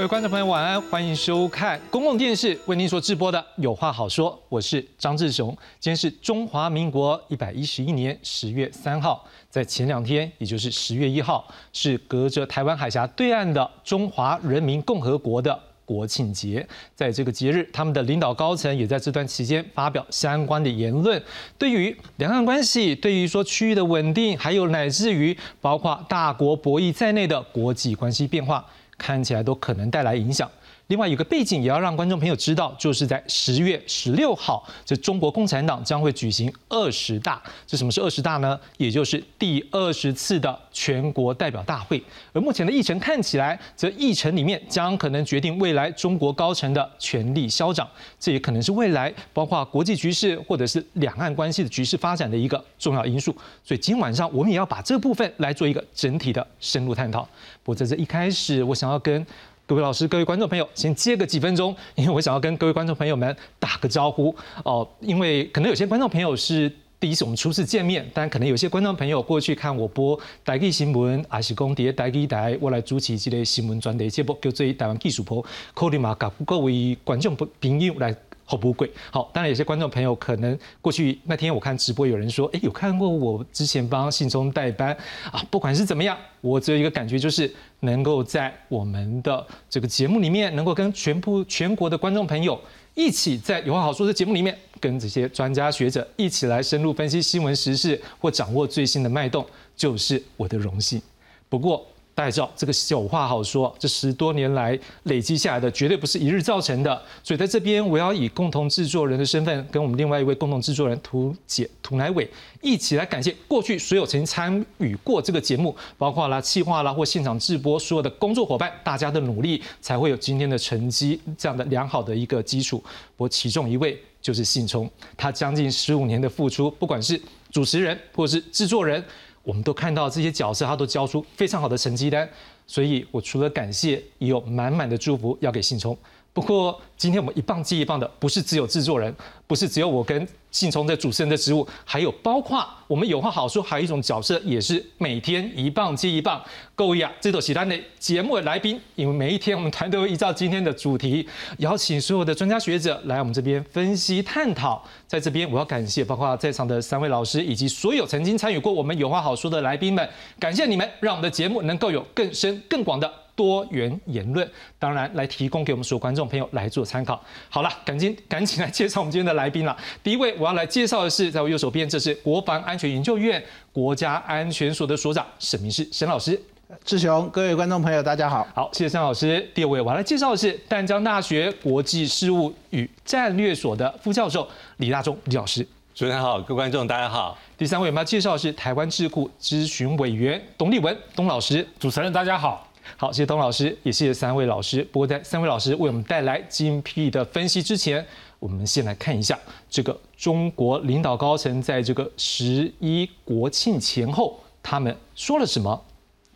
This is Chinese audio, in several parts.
各位观众朋友，晚安，欢迎收看公共电视为您所直播的《有话好说》，我是张志雄。今天是中华民国一百一十一年十月三号，在前两天，也就是十月一号，是隔着台湾海峡对岸的中华人民共和国的国庆节。在这个节日，他们的领导高层也在这段期间发表相关的言论，对于两岸关系，对于说区域的稳定，还有乃至于包括大国博弈在内的国际关系变化。看起来都可能带来影响。另外，有个背景也要让观众朋友知道，就是在十月十六号，这中国共产党将会举行二十大。这什么是二十大呢？也就是第二十次的全国代表大会。而目前的议程看起来，则议程里面将可能决定未来中国高层的权力消长。这也可能是未来包括国际局势或者是两岸关系的局势发展的一个重要因素。所以今天晚上我们也要把这部分来做一个整体的深入探讨。不过在这一开始，我想要跟。各位老师、各位观众朋友，先接个几分钟，因为我想要跟各位观众朋友们打个招呼哦。因为可能有些观众朋友是第一次我们初次见面，但可能有些观众朋友过去看我播台记新闻，还是讲伫台记台，我来主持这个新闻专题节目，叫做台湾技术播，可能嘛，各位观众朋友来。好不贵，好，当然有些观众朋友可能过去那天我看直播，有人说，哎，有看过我之前帮信中代班啊，不管是怎么样，我只有一个感觉，就是能够在我们的这个节目里面，能够跟全部全国的观众朋友一起在有话好说的节目里面，跟这些专家学者一起来深入分析新闻时事或掌握最新的脉动，就是我的荣幸。不过。大家知道这个有话好说，这十多年来累积下来的绝对不是一日造成的。所以在这边，我要以共同制作人的身份，跟我们另外一位共同制作人涂姐、涂乃伟一起来感谢过去所有曾经参与过这个节目，包括啦企划啦或现场直播所有的工作伙伴，大家的努力才会有今天的成绩，这样的良好的一个基础。我其中一位就是信聪，他将近十五年的付出，不管是主持人或是制作人。我们都看到这些角色，他都交出非常好的成绩单，所以我除了感谢，也有满满的祝福要给信聪。不过今天我们一棒接一棒的，不是只有制作人，不是只有我跟。信从的主持人的职务，还有包括我们有话好说，还有一种角色也是每天一棒接一棒。各位啊，这朵喜单的节目的来宾，因为每一天我们团队会依照今天的主题，邀请所有的专家学者来我们这边分析探讨。在这边我要感谢包括在场的三位老师，以及所有曾经参与过我们有话好说的来宾们，感谢你们，让我们的节目能够有更深更广的。多元言论，当然来提供给我们所有观众朋友来做参考。好了，赶紧赶紧来介绍我们今天的来宾了。第一位我要来介绍的是，在我右手边，这是国防安全研究院国家安全所的所长沈明世沈老师。志雄，各位观众朋友，大家好。好，谢谢沈老师。第二位我要来介绍的是淡江大学国际事务与战略所的副教授李大忠李老师。主持人好，各位观众大家好。第三位我们要介绍的是台湾智库咨询委员董立文董老师。主持人大家好。好，谢谢董老师，也谢谢三位老师。不过在三位老师为我们带来精辟的分析之前，我们先来看一下这个中国领导高层在这个十一国庆前后，他们说了什么，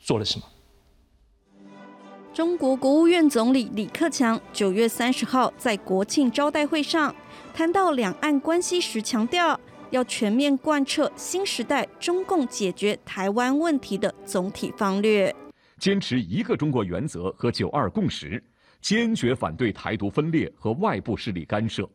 做了什么。中国国务院总理李克强九月三十号在国庆招待会上谈到两岸关系时，强调要全面贯彻新时代中共解决台湾问题的总体方略。坚持一个中国原则和九二共识，坚决反对台独分裂和外部势力干涉。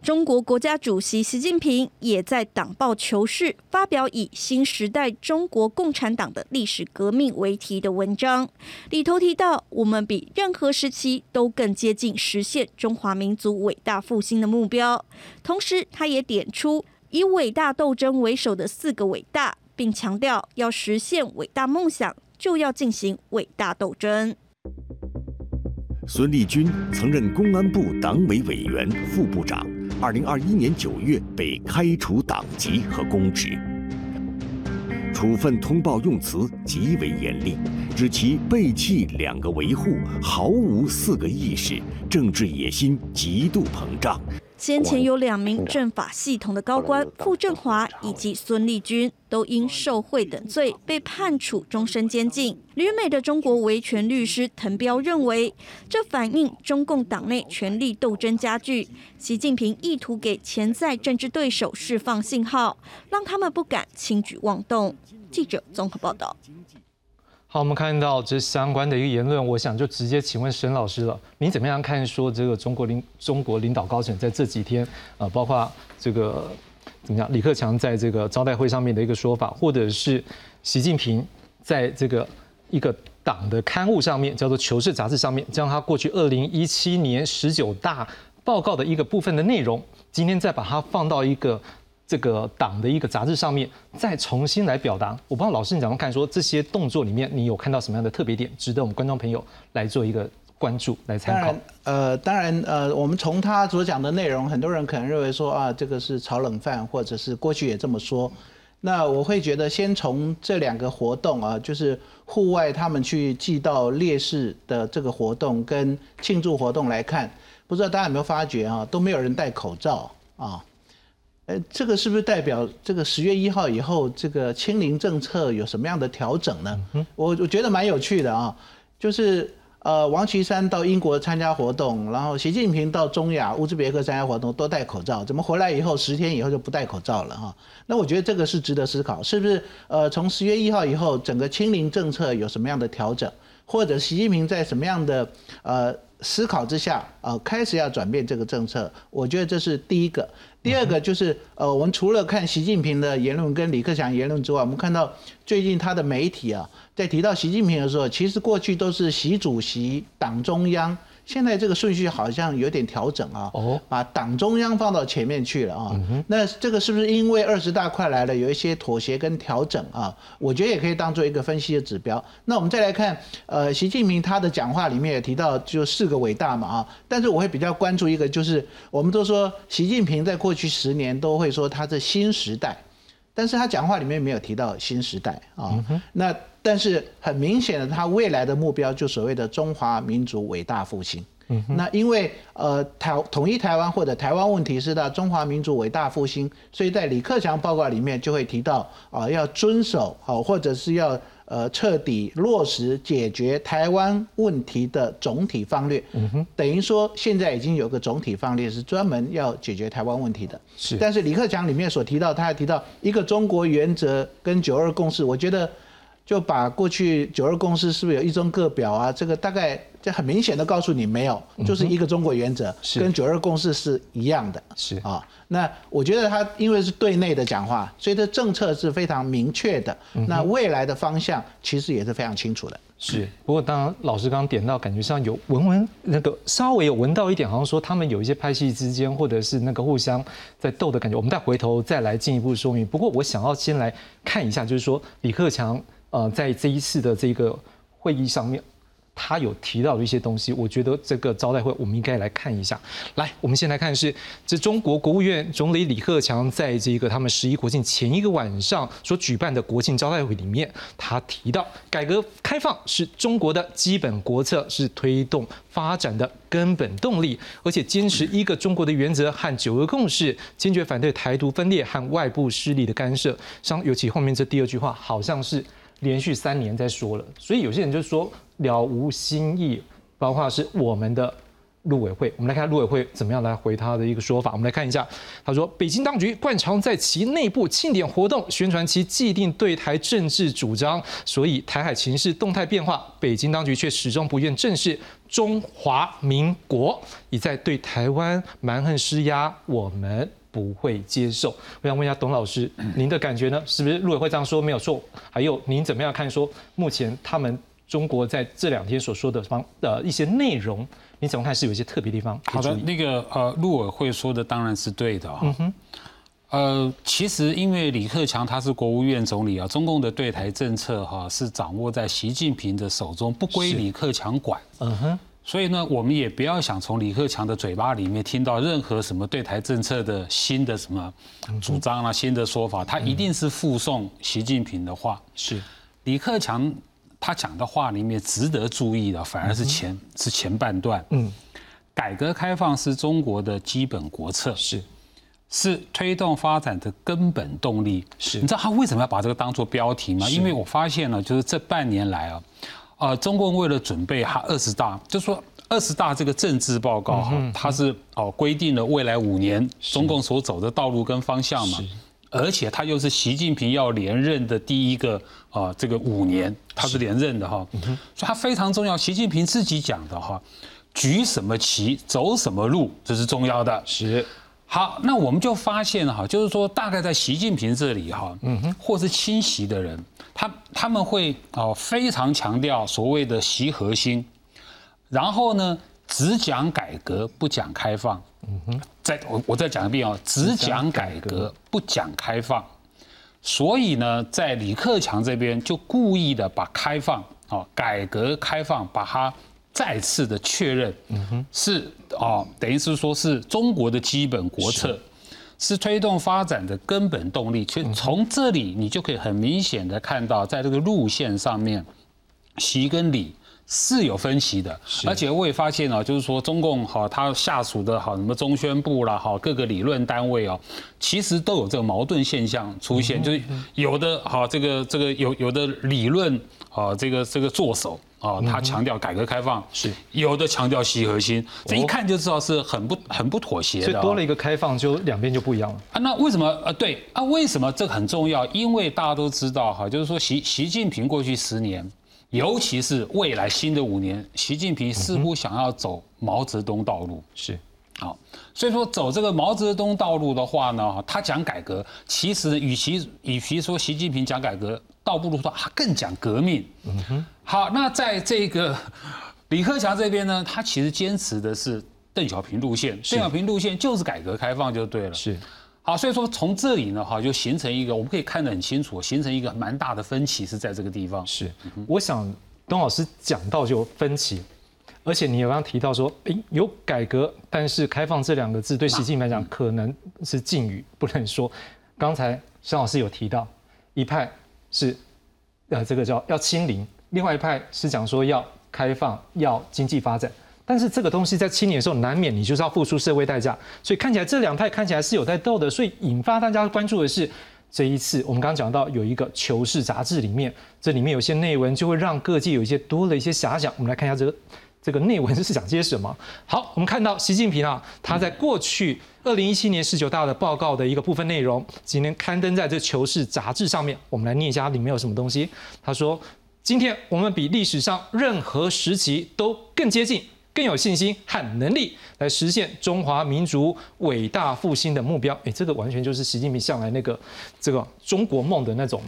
中国国家主席习近平也在党报求是发表以“新时代中国共产党的历史革命”为题的文章，里头提到我们比任何时期都更接近实现中华民族伟大复兴的目标。同时，他也点出以伟大斗争为首的四个伟大。并强调，要实现伟大梦想，就要进行伟大斗争。孙立军曾任公安部党委委员、副部长，二零二一年九月被开除党籍和公职，处分通报用词极为严厉，指其背弃两个维护，毫无四个意识，政治野心极度膨胀。先前有两名政法系统的高官傅政华以及孙立军，都因受贿等罪被判处终身监禁。旅美的中国维权律师滕彪认为，这反映中共党内权力斗争加剧，习近平意图给潜在政治对手释放信号，让他们不敢轻举妄动。记者综合报道。好，我们看到这相关的一个言论，我想就直接请问沈老师了，您怎么样看说这个中国领中国领导高层在这几天，呃，包括这个怎么样，李克强在这个招待会上面的一个说法，或者是习近平在这个一个党的刊物上面，叫做《求是》杂志上面，将他过去二零一七年十九大报告的一个部分的内容，今天再把它放到一个。这个党的一个杂志上面再重新来表达，我不知道老师你怎么看？说这些动作里面，你有看到什么样的特别点，值得我们观众朋友来做一个关注、来参考？呃，当然，呃，我们从他所讲的内容，很多人可能认为说啊，这个是炒冷饭，或者是过去也这么说。那我会觉得，先从这两个活动啊，就是户外他们去祭悼烈士的这个活动跟庆祝活动来看，不知道大家有没有发觉啊，都没有人戴口罩啊。呃，这个是不是代表这个十月一号以后，这个清零政策有什么样的调整呢？我我觉得蛮有趣的啊，就是呃，王岐山到英国参加活动，然后习近平到中亚乌兹别克参加活动都戴口罩，怎么回来以后十天以后就不戴口罩了哈？那我觉得这个是值得思考，是不是？呃，从十月一号以后，整个清零政策有什么样的调整，或者习近平在什么样的呃？思考之下，呃，开始要转变这个政策，我觉得这是第一个。第二个就是，呃，我们除了看习近平的言论跟李克强言论之外，我们看到最近他的媒体啊，在提到习近平的时候，其实过去都是习主席、党中央。现在这个顺序好像有点调整啊，把党中央放到前面去了啊。那这个是不是因为二十大快来了，有一些妥协跟调整啊？我觉得也可以当做一个分析的指标。那我们再来看，呃，习近平他的讲话里面也提到就四个伟大嘛啊。但是我会比较关注一个，就是我们都说习近平在过去十年都会说他是新时代，但是他讲话里面没有提到新时代啊。那但是很明显的，他未来的目标就所谓的中华民族伟大复兴。那因为呃台统一台湾或者台湾问题是到中华民族伟大复兴，所以在李克强报告里面就会提到啊要遵守好或者是要呃彻底落实解决台湾问题的总体方略。嗯哼，等于说现在已经有个总体方略是专门要解决台湾问题的。是，但是李克强里面所提到，他还提到一个中国原则跟九二共识，我觉得。就把过去九二共识是不是有一中各表啊？这个大概就很明显的告诉你没有，就是一个中国原则，跟九二共识是一样的。是啊，那我觉得他因为是对内的讲话，所以这政策是非常明确的。那未来的方向其实也是非常清楚的。是，不过当老师刚刚点到，感觉上有闻闻那个稍微有闻到一点，好像说他们有一些拍戏之间，或者是那个互相在斗的感觉。我们再回头再来进一步说明。不过我想要先来看一下，就是说李克强。呃，在这一次的这个会议上面，他有提到的一些东西，我觉得这个招待会我们应该来看一下。来，我们先来看是这中国国务院总理李克强在这个他们十一国庆前一个晚上所举办的国庆招待会里面，他提到改革开放是中国的基本国策，是推动发展的根本动力，而且坚持一个中国的原则和九个共识，坚决反对台独分裂和外部势力的干涉。像尤其后面这第二句话，好像是。连续三年在说了，所以有些人就说了无新意，包括是我们的陆委会。我们来看陆委会怎么样来回他的一个说法。我们来看一下，他说：北京当局惯常在其内部庆典活动宣传其既定对台政治主张，所以台海情势动态变化，北京当局却始终不愿正视中华民国，已在对台湾蛮横施压。我们。不会接受。我想问一下董老师，您的感觉呢？是不是陆委会这样说没有错？还有您怎么样看？说目前他们中国在这两天所说的方的一些内容，你怎么看？是有一些特别地方？好的，那个呃，陆委会说的当然是对的啊。嗯哼。呃，其实因为李克强他是国务院总理啊，中共的对台政策哈是掌握在习近平的手中，不归李克强管。嗯哼。所以呢，我们也不要想从李克强的嘴巴里面听到任何什么对台政策的新的什么主张啊、新的说法，他一定是附送习近平的话。是李克强他讲的话里面值得注意的，反而是前是前半段。嗯，改革开放是中国的基本国策，是是推动发展的根本动力。是，你知道他为什么要把这个当做标题吗？因为我发现了，就是这半年来啊。呃，中共为了准备哈二十大，就说二十大这个政治报告哈，它是哦规定了未来五年中共所走的道路跟方向嘛，而且它又是习近平要连任的第一个啊这个五年，他是连任的哈，所以它非常重要。习近平自己讲的哈，举什么旗，走什么路，这是重要的。是。好，那我们就发现哈，就是说大概在习近平这里哈，嗯哼，或是亲习的人，他他们会哦非常强调所谓的习核心，然后呢只讲改革不讲开放，嗯哼，再我我再讲一遍哦，只讲改革不讲开放，所以呢在李克强这边就故意的把开放哦改革开放把它。再次的确认，是啊，等于是说是中国的基本国策，是推动发展的根本动力。其实从这里你就可以很明显的看到，在这个路线上面，习跟李是有分歧的。而且我也发现啊，就是说中共哈，它下属的哈什么中宣部啦，哈各个理论单位哦，其实都有这个矛盾现象出现，就是有的哈这个这个有有的理论啊，这个这个作手。哦，他强调改革开放是有的，强调习核心，这一看就知道是很不很不妥协的。所以多了一个开放，就两边就不一样了啊。那为什么呃对啊？为什么这个很重要？因为大家都知道哈，就是说习习近平过去十年，尤其是未来新的五年，习近平似乎想要走毛泽东道路。是。好，所以说走这个毛泽东道路的话呢，他讲改革，其实与其与其说习近平讲改革，倒不如说他更讲革命。嗯哼。好，那在这个李克强这边呢，他其实坚持的是邓小平路线，邓小平路线就是改革开放就对了。是。好，所以说从这里呢，哈，就形成一个我们可以看得很清楚，形成一个蛮大的分歧是在这个地方。是。我想董老师讲到就分歧。而且你有刚刚提到说，诶，有改革，但是开放这两个字对习近平来讲可能是禁语，不能说。刚才沈老师有提到，一派是呃这个叫要清零，另外一派是讲说要开放，要经济发展。但是这个东西在清零的时候，难免你就是要付出社会代价。所以看起来这两派看起来是有在斗的，所以引发大家关注的是这一次我们刚刚讲到有一个《求是》杂志里面，这里面有些内文就会让各界有一些多了一些遐想。我们来看一下这个。这个内文是讲些什么？好，我们看到习近平啊，他在过去二零一七年十九大的报告的一个部分内容，今天刊登在这《求是》杂志上面。我们来念一下里面有什么东西。他说：“今天我们比历史上任何时期都更接近、更有信心和能力来实现中华民族伟大复兴的目标。”哎，这个完全就是习近平向来那个这个中国梦的那种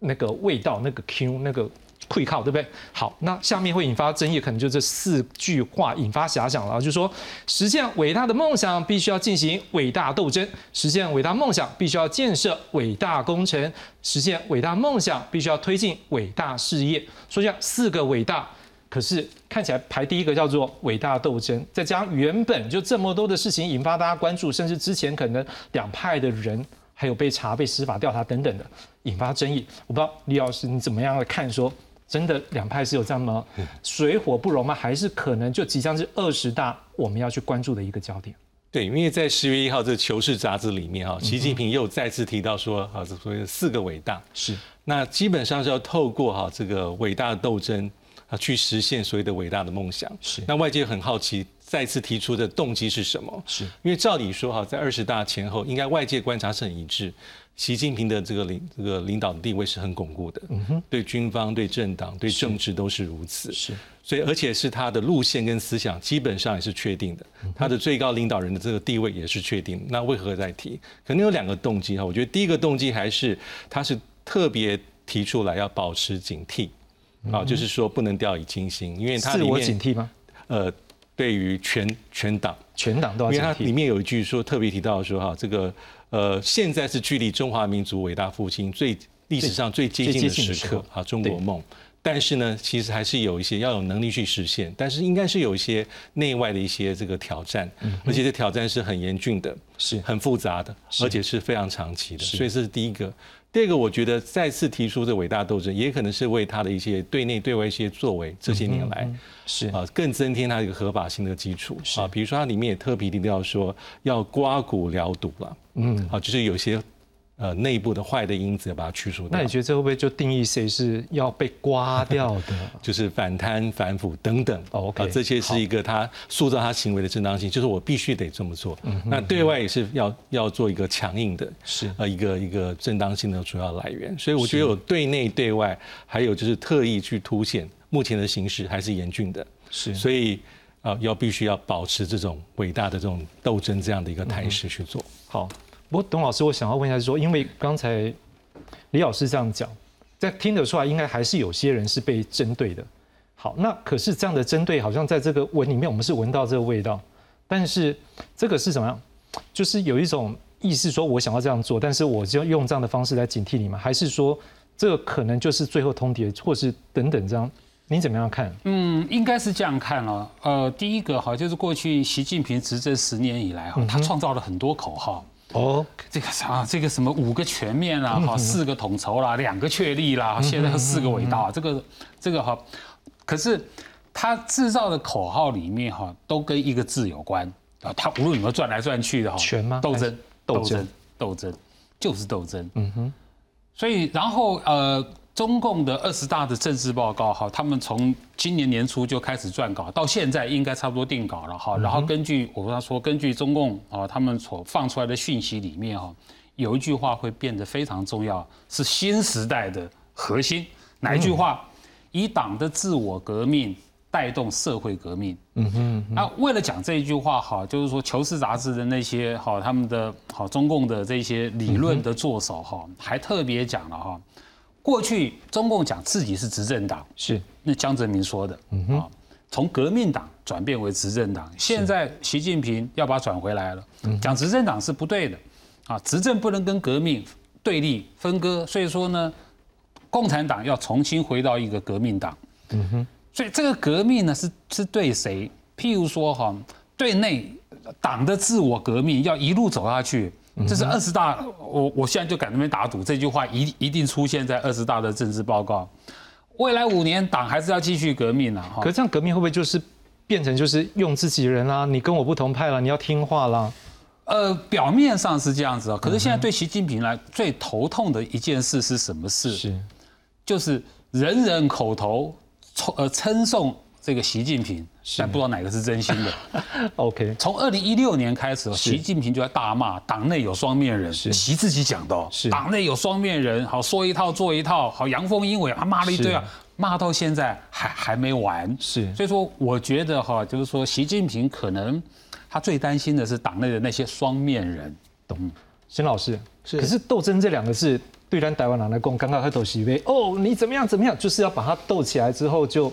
那个味道，那个 Q 那个。会靠对不对？好，那下面会引发争议，可能就这四句话引发遐想了，就是说，实现伟大的梦想，必须要进行伟大斗争；实现伟大梦想，必须要建设伟大工程；实现伟大梦想，必须要推进伟大事业。说下四个伟大，可是看起来排第一个叫做伟大斗争，再加上原本就这么多的事情引发大家关注，甚至之前可能两派的人还有被查、被司法调查等等的，引发争议。我不知道李老师你怎么样来看说？真的两派是有这么？水火不容吗？还是可能就即将是二十大我们要去关注的一个焦点？对，因为在十月一号这《求是》杂志里面哈，习近平又再次提到说啊，这所谓的四个伟大是那基本上是要透过哈这个伟大的斗争啊，去实现所谓的伟大的梦想。是那外界很好奇，再次提出的动机是什么？是因为照理说哈，在二十大前后，应该外界观察是很一致。习近平的这个领这个领导的地位是很巩固的，对军方、对政党、对政治都是如此。是，所以而且是他的路线跟思想基本上也是确定的，他的最高领导人的这个地位也是确定。那为何在提？可能有两个动机哈。我觉得第一个动机还是他是特别提出来要保持警惕，啊，就是说不能掉以轻心，因为他自我警惕吗？呃，对于全全党，全党都要。因为它里面有一句说特别提到说哈，这个。呃，现在是距离中华民族伟大复兴最历史上最接近的时刻啊，中国梦。但是呢，其实还是有一些要有能力去实现，但是应该是有一些内外的一些这个挑战，而且这挑战是很严峻的，是很复杂的，而且是非常长期的。所以这是第一个。第二个，我觉得再次提出这伟大斗争，也可能是为他的一些对内对外一些作为，这些年来是啊，更增添他一个合法性的基础啊。比如说，它里面也特别提到说要刮骨疗毒了，嗯，啊，就是有些。呃内部的坏的因子，要把它去除掉。那你觉得这会不会就定义谁是要被刮掉的？就是反贪反腐等等。哦，OK，这些是一个他塑造他行为的正当性，就是我必须得这么做。那对外也是要要做一个强硬的，是呃一个一个正当性的主要来源。所以我觉得有对内对外，还有就是特意去凸显目前的形势还是严峻的。是，所以啊要必须要保持这种伟大的这种斗争这样的一个态势去做。好，不过董老师，我想要问一下，说因为刚才李老师这样讲，在听得出来，应该还是有些人是被针对的。好，那可是这样的针对，好像在这个文里面，我们是闻到这个味道，但是这个是怎么样？就是有一种意思，说我想要这样做，但是我就用这样的方式来警惕你们，还是说这个可能就是最后通牒，或是等等这样？您怎么样看？嗯，应该是这样看哦。呃，第一个哈，就是过去习近平执政十年以来哈，他创造了很多口号。哦，这个啥，这个什么五个全面啦，哈，四个统筹啦，两个确立啦，现在四个伟大，这个这个哈，可是他制造的口号里面哈，都跟一个字有关啊。他无论有没有转来转去的哈，全吗？斗争，斗争，斗争，就是斗争。嗯哼。所以，然后呃。中共的二十大的政治报告哈，他们从今年年初就开始撰稿，到现在应该差不多定稿了哈。然后根据我跟他说，根据中共啊他们所放出来的讯息里面哈，有一句话会变得非常重要，是新时代的核心。哪一句话？以党的自我革命带动社会革命。嗯哼。那为了讲这一句话哈，就是说《求是》杂志的那些哈他们的好中共的这些理论的作手哈，还特别讲了哈。过去中共讲自己是执政党，是。那江泽民说的，啊，从革命党转变为执政党，现在习近平要把它转回来了，讲执政党是不对的，啊，执政不能跟革命对立分割，所以说呢，共产党要重新回到一个革命党，嗯哼，所以这个革命呢是是对谁？譬如说哈，对内党的自我革命要一路走下去。这是二十大，我我现在就敢那边打赌，这句话一一定出现在二十大的政治报告。未来五年，党还是要继续革命啊！可这样革命会不会就是变成就是用自己人啦？你跟我不同派了，你要听话啦？呃，表面上是这样子啊，可是现在对习近平来最头痛的一件事是什么事？是，就是人人口头称呃称颂。这个习近平，但不知道哪个是真心的。OK，从二零一六年开始，习近平就在大骂党内有双面人，习自己讲的，是。党内有双面人，好说一套做一套，好阳奉阴违，他骂了一堆啊，骂到现在还还没完。是，所以说我觉得哈，就是说习近平可能他最担心的是党内的那些双面人。懂，沈老师是，可是斗争这两个字，对咱台湾人来讲，刚刚在斗西杯哦，你怎么样怎么样，就是要把它斗起来之后就。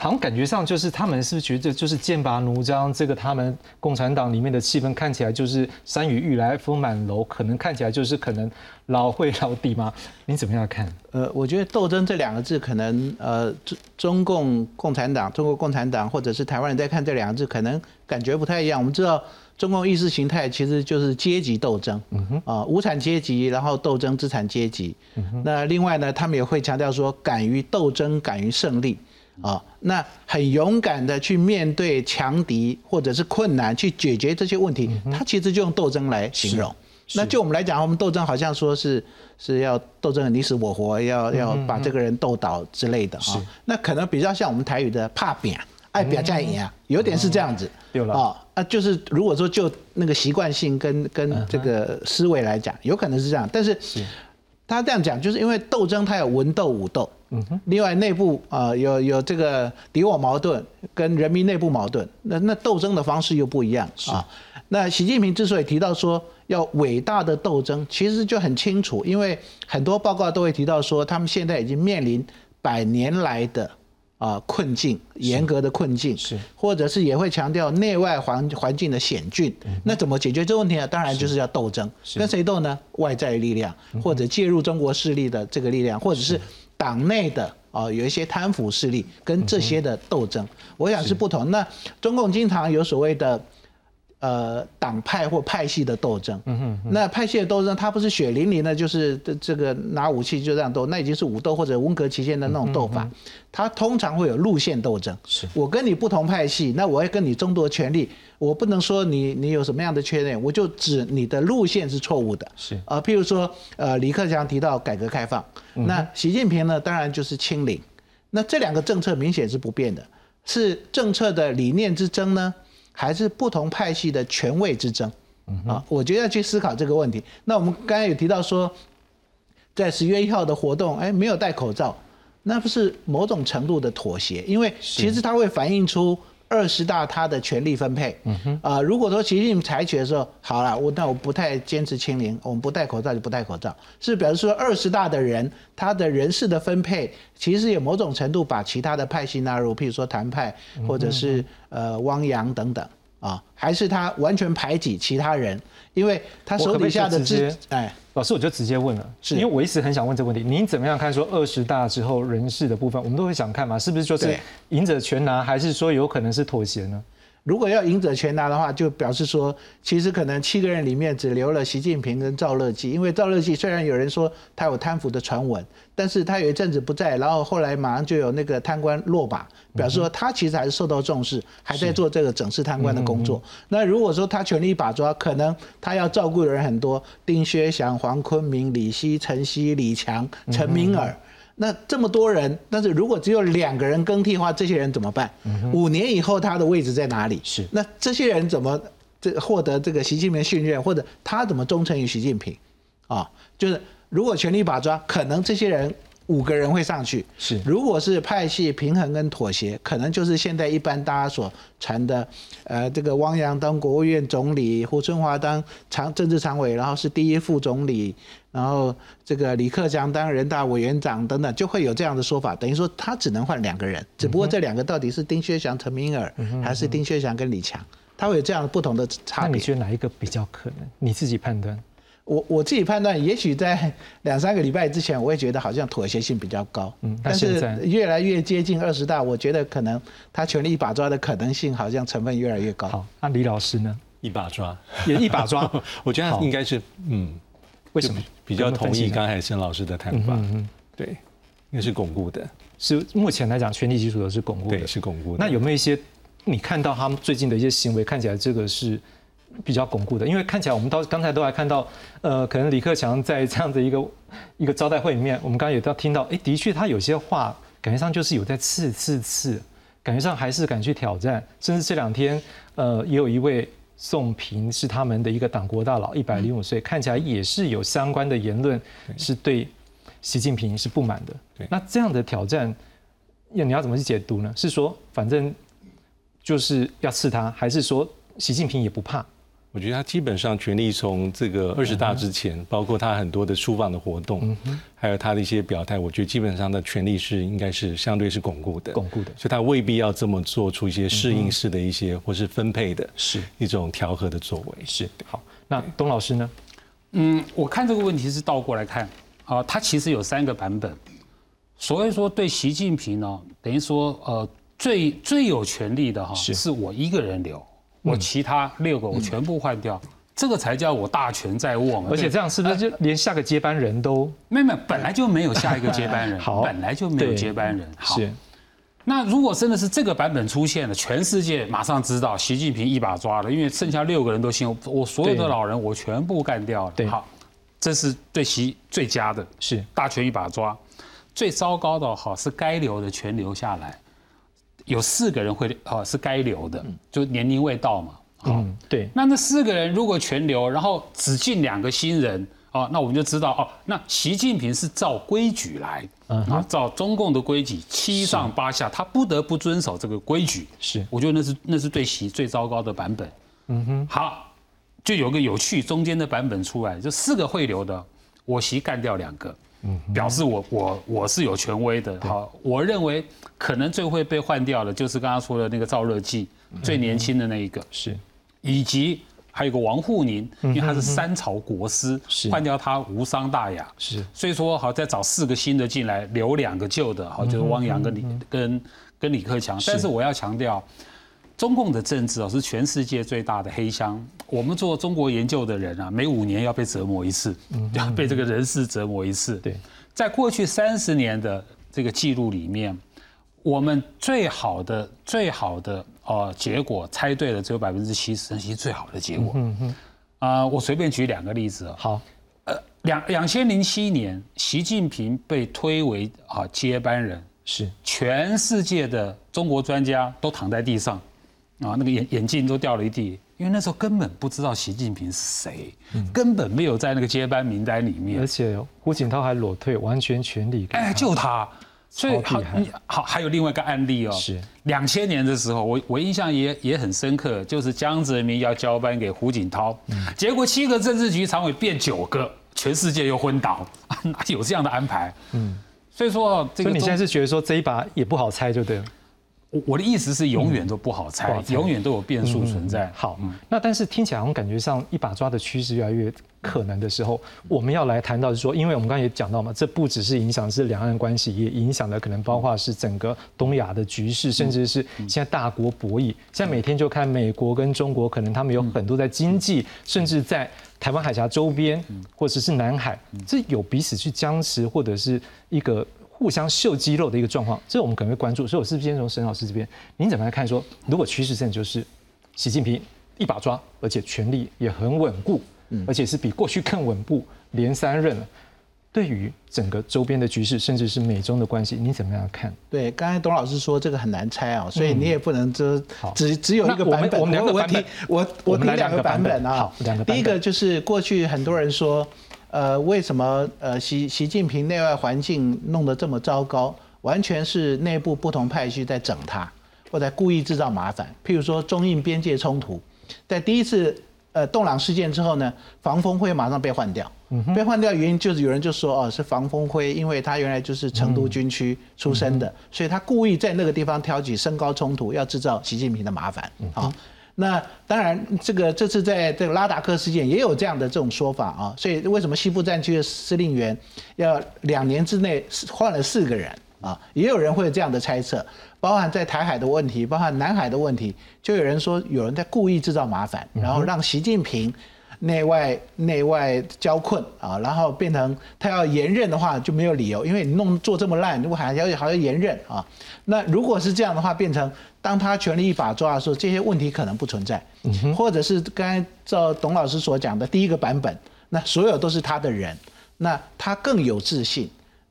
好像感觉上就是他们是不是觉得就是剑拔弩张？这个他们共产党里面的气氛看起来就是山雨欲来风满楼，可能看起来就是可能老会老底吗？你怎么样看？呃，我觉得斗争这两个字，可能呃中中共共产党、中国共产党或者是台湾人在看这两个字，可能感觉不太一样。我们知道中共意识形态其实就是阶级斗争，嗯哼，啊无产阶级，然后斗争资产阶级。那另外呢，他们也会强调说，敢于斗争，敢于胜利。啊，那很勇敢的去面对强敌或者是困难，去解决这些问题，他其实就用斗争来形容。那就我们来讲，我们斗争好像说是是要斗争你死我活，要要把这个人斗倒之类的啊。那可能比较像我们台语的怕扁，爱表加赢啊，有点是这样子。有了啊啊，就是如果说就那个习惯性跟跟这个思维来讲，有可能是这样，但是。他这样讲，就是因为斗争，它有文斗武斗，嗯哼。另外内部啊，有有这个敌我矛盾，跟人民内部矛盾，那那斗争的方式又不一样啊。那习近平之所以提到说要伟大的斗争，其实就很清楚，因为很多报告都会提到说，他们现在已经面临百年来的。啊，困境，严格的困境，是，或者是也会强调内外环环境的险峻，那怎么解决这个问题呢？当然就是要斗争，跟谁斗呢？外在力量，或者介入中国势力的这个力量，或者是党内的啊有一些贪腐势力跟这些的斗争，我想是。不同。那中共经常有所谓的呃，党派或派系的斗争，嗯哼，那派系的斗争，它不是血淋淋的，就是这这个拿武器就这样斗，那已经是武斗或者文革期间的那种斗法，它通常会有路线斗争。是。我跟你不同派系，那我要跟你争夺权力，我不能说你你有什么样的缺点，我就指你的路线是错误的。是。啊，譬如说，呃，李克强提到改革开放，那习近平呢，当然就是清零，那这两个政策明显是不变的，是政策的理念之争呢？还是不同派系的权位之争啊，我觉得要去思考这个问题。那我们刚才有提到说，在十月一号的活动，哎，没有戴口罩，那不是某种程度的妥协，因为其实它会反映出。二十大他的权力分配，啊，如果说习近平采取的时候，好了，我那我不太坚持清零，我们不戴口罩就不戴口罩，是表示说二十大的人他的人事的分配，其实有某种程度把其他的派系纳入，譬如说谭派或者是呃汪洋等等。啊，还是他完全排挤其他人，因为他手底下的资哎，老师我就直接问了，是因为我一直很想问这个问题，您怎么样看说二十大之后人事的部分，我们都会想看嘛，是不是就是赢者全拿，还是说有可能是妥协呢？如果要赢者全拿的话，就表示说，其实可能七个人里面只留了习近平跟赵乐际，因为赵乐际虽然有人说他有贪腐的传闻，但是他有一阵子不在，然后后来马上就有那个贪官落马，表示说他其实还是受到重视，还在做这个整治贪官的工作。那如果说他全力一把抓，可能他要照顾的人很多，丁薛祥、黄坤明、李希、陈希、李强、陈明尔。那这么多人，但是如果只有两个人更替的话，这些人怎么办？五年以后他的位置在哪里？是那这些人怎么这获得这个习近平信任，或者他怎么忠诚于习近平？啊，就是如果权力把抓，可能这些人。五个人会上去，是如果是派系平衡跟妥协，可能就是现在一般大家所传的，呃，这个汪洋当国务院总理，胡春华当常政治常委，然后是第一副总理，然后这个李克强当人大委员长等等，就会有这样的说法。等于说他只能换两个人，只不过这两个到底是丁薛祥、陈明尔，还是丁薛祥跟李强，他会有这样不同的差别。你觉得哪一个比较可能？你自己判断。我我自己判断，也许在两三个礼拜之前，我会觉得好像妥协性比较高。嗯，但是越来越接近二十大，我觉得可能他权力一把抓的可能性好像成分越来越高。好，那李老师呢？一把抓也一把抓，我觉得应该是嗯，为什么比较同意刚才申老师的看法？嗯嗯，对，应该是巩固的，是目前来讲，权力基础都是巩固的，是巩固。那有没有一些你看到他们最近的一些行为，看起来这个是？比较巩固的，因为看起来我们到刚才都还看到，呃，可能李克强在这样的一个一个招待会里面，我们刚刚也都听到，哎，的确他有些话感觉上就是有在刺刺刺，感觉上还是敢去挑战，甚至这两天，呃，也有一位宋平是他们的一个党国大佬，一百零五岁，看起来也是有相关的言论，是对习近平是不满的。对，那这样的挑战，要你要怎么去解读呢？是说反正就是要刺他，还是说习近平也不怕？我觉得他基本上权力从这个二十大之前，包括他很多的出访的活动，还有他的一些表态，我觉得基本上的权力是应该是相对是巩固的，巩固的，所以他未必要这么做出一些适应式的一些或是分配的，是。一种调和的作为。是。好，那董老师呢？嗯，我看这个问题是倒过来看。啊，他其实有三个版本。所以说对习近平呢，等于说呃最最有权力的哈，是我一个人留。我其他六个我全部换掉，这个才叫我大权在握嘛。而且这样是不是就连下个接班人都没有？没有，本来就没有下一个接班人，好，本来就没有接班人。好。那如果真的是这个版本出现了，全世界马上知道习近平一把抓了，因为剩下六个人都信我，所有的老人我全部干掉了。对，好，这是对习最佳的，是大权一把抓。最糟糕的好是该留的全留下来。有四个人会哦是该留的，就年龄未到嘛。嗯，对。那那四个人如果全留，然后只进两个新人，哦，那我们就知道哦，那习近平是照规矩来，啊，照中共的规矩七上八下，他不得不遵守这个规矩。是，我觉得那是那是对习最糟糕的版本。嗯哼。好，就有个有趣中间的版本出来，就四个会留的，我习干掉两个。表示我我我是有权威的，好，我认为可能最会被换掉的，就是刚刚说的那个赵乐际，最年轻的那一个。是，以及还有个王沪宁，因为他是三朝国师，换掉他无伤大雅，是，所以说好再找四个新的进来，留两个旧的，好，就是汪洋跟李跟跟李克强，但是我要强调。中共的政治啊是全世界最大的黑箱。我们做中国研究的人啊，每五年要被折磨一次，要被这个人事折磨一次。对，在过去三十年的这个记录里面，我们最好的最好的呃结果猜对了只有百分之七十，其实最好的结果。嗯哼。啊，我随便举两个例子啊。好。呃，两两千零七年，习近平被推为啊接班人，是全世界的中国专家都躺在地上，啊，那个眼眼镜都掉了一地。因为那时候根本不知道习近平是谁，根本没有在那个接班名单里面，而且胡锦涛还裸退，完全权力，哎，就他，所以好，好，还有另外一个案例哦，是两千年的时候，我我印象也也很深刻，就是江泽民要交班给胡锦涛，结果七个政治局常委变九个，全世界又昏倒，哪有这样的安排？嗯，所以说这个，所以你现在是觉得说这一把也不好猜，就对了。我我的意思是，永远都不好猜，永远都有变数存在。好，那但是听起来好像感觉上一把抓的趋势越来越可能的时候，我们要来谈到是说，因为我们刚才也讲到嘛，这不只是影响是两岸关系，也影响了可能包括是整个东亚的局势，甚至是现在大国博弈。现在每天就看美国跟中国，可能他们有很多在经济，甚至在台湾海峡周边，或者是南海，这有彼此去僵持，或者是一个。互相秀肌肉的一个状况，这我们可能会关注。所以我是不是先从沈老师这边，您怎么来看？说如果趋势线就是习近平一把抓，而且权力也很稳固，而且是比过去更稳固，连三任了。对于整个周边的局势，甚至是美中的关系，你怎么样看？对，刚才董老师说这个很难猜啊，所以你也不能只只只有一个版本。我们两个版本，我我提两个版本啊。好，两个。第一个就是过去很多人说。呃，为什么呃习习近平内外环境弄得这么糟糕？完全是内部不同派系在整他，或者故意制造麻烦。譬如说中印边界冲突，在第一次呃洞朗事件之后呢，防风辉马上被换掉。被换掉原因就是有人就说哦是防风辉，因为他原来就是成都军区出身的，所以他故意在那个地方挑起升高冲突，要制造习近平的麻烦啊。那当然，这个这次在这个拉达克事件也有这样的这种说法啊，所以为什么西部战区的司令员要两年之内换了四个人啊？也有人会有这样的猜测，包含在台海的问题，包含南海的问题，就有人说有人在故意制造麻烦，然后让习近平。内外内外交困啊，然后变成他要延任的话就没有理由，因为你弄做这么烂，如果还要还要延任啊，那如果是这样的话，变成当他权力一把抓的时候，这些问题可能不存在，或者是刚才照董老师所讲的第一个版本，那所有都是他的人，那他更有自信，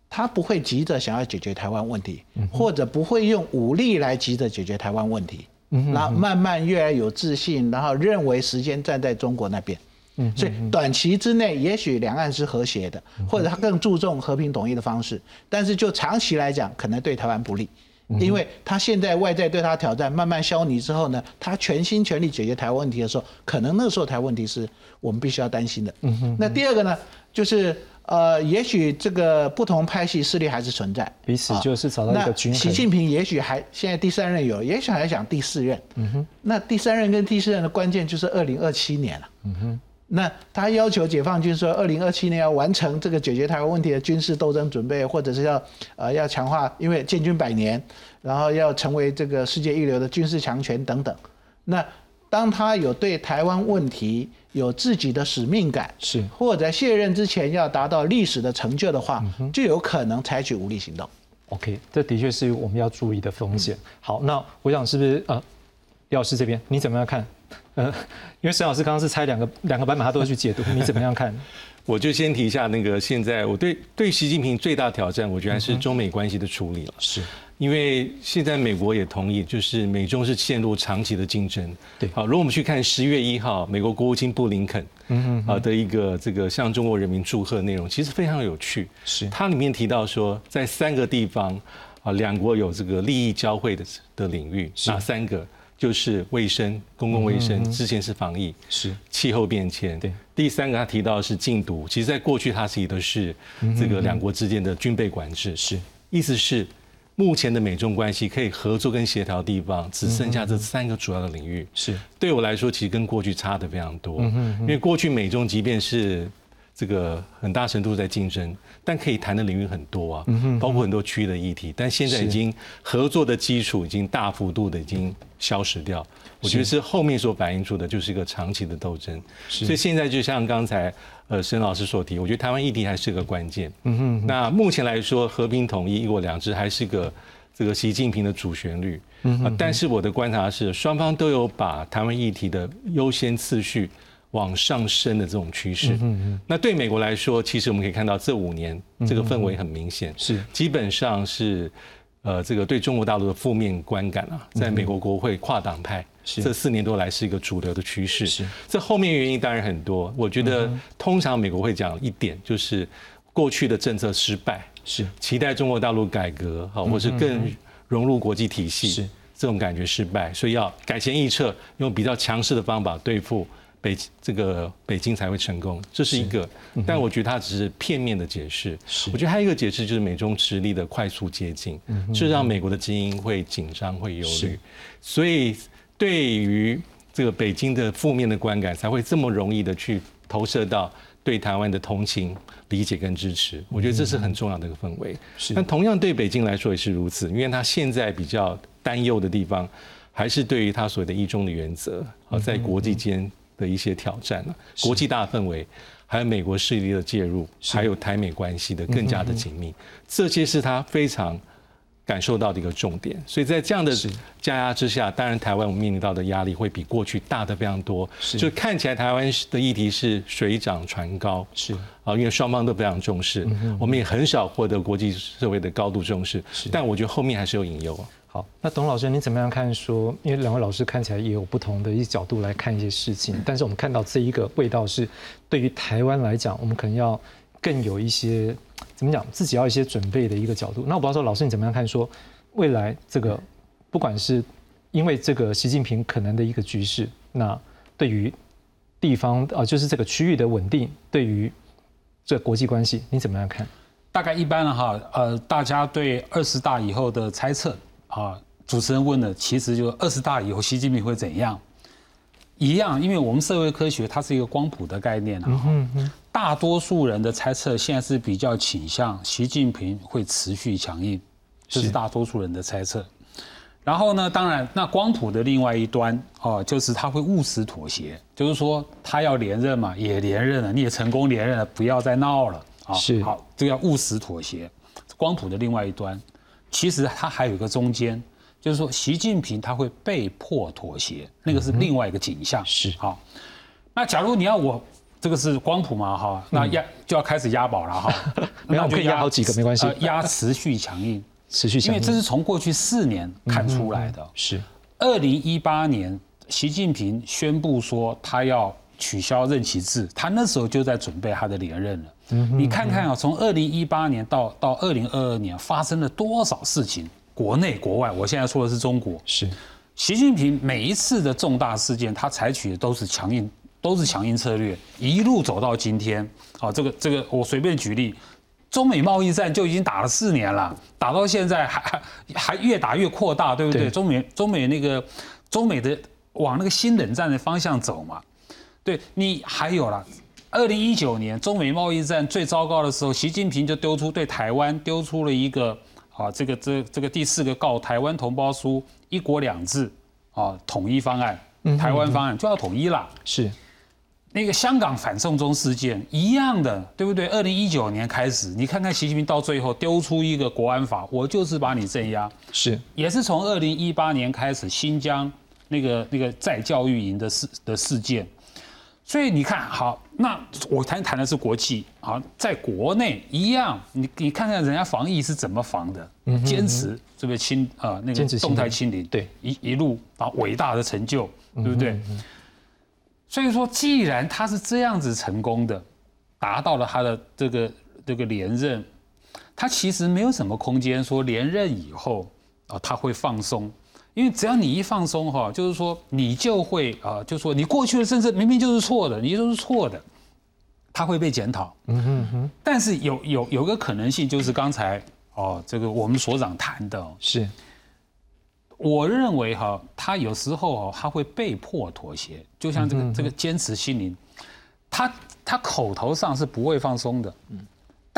他不会急着想要解决台湾问题，或者不会用武力来急着解决台湾问题，然后慢慢越来有自信，然后认为时间站在中国那边。所以短期之内，也许两岸是和谐的，或者他更注重和平统一的方式。但是就长期来讲，可能对台湾不利，因为他现在外在对他挑战慢慢消弭之后呢，他全心全力解决台湾问题的时候，可能那时候台湾问题是我们必须要担心的。那第二个呢，就是呃，也许这个不同派系势力还是存在，彼此就是找到一个均衡。习近平也许还现在第三任有，也许还想第四任。嗯哼，那第三任跟第四任的关键就是二零二七年了。嗯哼。那他要求解放军说，二零二七年要完成这个解决台湾问题的军事斗争准备，或者是要呃要强化，因为建军百年，然后要成为这个世界一流的军事强权等等。那当他有对台湾问题有自己的使命感，是或者卸任之前要达到历史的成就的话，就有可能采取武力行动。OK，这的确是我们要注意的风险。好，那我想是不是呃，李老师这边你怎么样看？呃，因为沈老师刚刚是猜两个两个版本，他都会去解读，你怎么样看？我就先提一下那个，现在我对对习近平最大挑战，我觉得是中美关系的处理了。是，因为现在美国也同意，就是美中是陷入长期的竞争。对，好，如果我们去看十月一号美国国务卿布林肯，嗯嗯，啊的一个这个向中国人民祝贺内容，其实非常有趣。是，它里面提到说，在三个地方啊，两国有这个利益交汇的的领域，哪三个？就是卫生，公共卫生，之前是防疫，是气候变迁。对，第三个他提到的是禁毒，其实在过去他提的是这个两国之间的军备管制。是，意思是目前的美中关系可以合作跟协调地方只剩下这三个主要的领域。是，对我来说，其实跟过去差的非常多。嗯因为过去美中即便是这个很大程度在竞争，但可以谈的领域很多啊，包括很多区域的议题。但现在已经合作的基础已经大幅度的已经消失掉。我觉得是后面所反映出的就是一个长期的斗争。所以现在就像刚才呃沈老师所提，我觉得台湾议题还是个关键。嗯哼。那目前来说，和平统一、一国两制还是个这个习近平的主旋律。嗯但是我的观察是，双方都有把台湾议题的优先次序。往上升的这种趋势，嗯那对美国来说，其实我们可以看到这五年这个氛围很明显，是。基本上是呃这个对中国大陆的负面观感啊，在美国国会跨党派这四年多来是一个主流的趋势。是。这后面原因当然很多，我觉得通常美国会讲一点，就是过去的政策失败，是。期待中国大陆改革好，或是更融入国际体系，是。这种感觉失败，所以要改弦易辙，用比较强势的方法对付。北这个北京才会成功，这是一个，但我觉得它只是片面的解释。我觉得还有一个解释就是美中实力的快速接近，是让美国的精英会紧张、会忧虑，所以对于这个北京的负面的观感才会这么容易的去投射到对台湾的同情、理解跟支持。我觉得这是很重要的一个氛围。但同样对北京来说也是如此，因为他现在比较担忧的地方，还是对于他所谓的一中的原则啊，在国际间。的一些挑战了，国际大氛围，还有美国势力的介入，还有台美关系的更加的紧密，这些是他非常感受到的一个重点。所以在这样的加压之下，当然台湾我们面临到的压力会比过去大的非常多。就看起来台湾的议题是水涨船高，是。啊，因为双方都非常重视，我们也很少获得国际社会的高度重视。但我觉得后面还是有隐忧啊。好，那董老师，你怎么样看？说，因为两位老师看起来也有不同的一些角度来看一些事情，但是我们看到这一个味道是，对于台湾来讲，我们可能要更有一些怎么讲，自己要一些准备的一个角度。那我不知道说，老师你怎么样看？说未来这个，不管是因为这个习近平可能的一个局势，那对于地方啊，就是这个区域的稳定，对于这国际关系，你怎么样看？大概一般的哈，呃，大家对二十大以后的猜测。啊，主持人问的其实就二十大以后习近平会怎样？一样，因为我们社会科学它是一个光谱的概念啊。嗯嗯。大多数人的猜测现在是比较倾向习近平会持续强硬，这是大多数人的猜测。然后呢，当然，那光谱的另外一端哦，就是他会务实妥协，就是说他要连任嘛，也连任了，你也成功连任了，不要再闹了啊。是。好，这个要务实妥协。光谱的另外一端。其实它还有一个中间，就是说习近平他会被迫妥协，那个是另外一个景象。是好，那假如你要我这个是光谱嘛哈，那压就要开始押宝了哈。那我可以压好几个没关系。压持续强硬，持续强硬，因为这是从过去四年看出来的。是二零一八年，习近平宣布说他要取消任期制，他那时候就在准备他的连任了。你看看啊，从二零一八年到到二零二二年发生了多少事情？国内国外，我现在说的是中国。是，习近平每一次的重大事件，他采取的都是强硬，都是强硬策略，一路走到今天。好，这个这个，我随便举例，中美贸易战就已经打了四年了，打到现在还还还越打越扩大，对不对？中美中美那个中美的往那个新冷战的方向走嘛。对你还有了。二零一九年中美贸易战最糟糕的时候，习近平就丢出对台湾丢出了一个啊，这个这这个第四个告台湾同胞书，一国两制啊，统一方案，台湾方案就要统一了。是那个香港反送中事件一样的，对不对？二零一九年开始，你看看习近平到最后丢出一个国安法，我就是把你镇压。是也是从二零一八年开始，新疆那个那个在教育营的事的事件。所以你看好，那我谈谈的是国际啊，在国内一样，你你看看人家防疫是怎么防的，坚持这个清啊那个动态清零，对一一路啊伟大的成就，对不对？所以说，既然他是这样子成功的，达到了他的这个这个连任，他其实没有什么空间说连任以后啊他会放松。因为只要你一放松哈，就是说你就会啊，就说你过去的政策明明就是错的，你就是错的，他会被检讨。嗯哼哼。但是有有有个可能性，就是刚才哦，这个我们所长谈的是，我认为哈，他有时候哦，他会被迫妥协，就像这个这个坚持心灵，他他口头上是不会放松的，嗯。